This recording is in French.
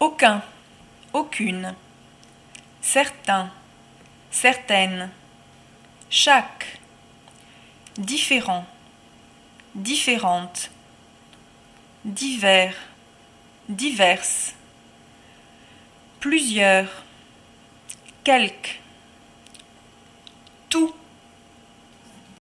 aucun, aucune, certain, certaine, chaque, différent, différente, divers, diverses, plusieurs, quelques, tout.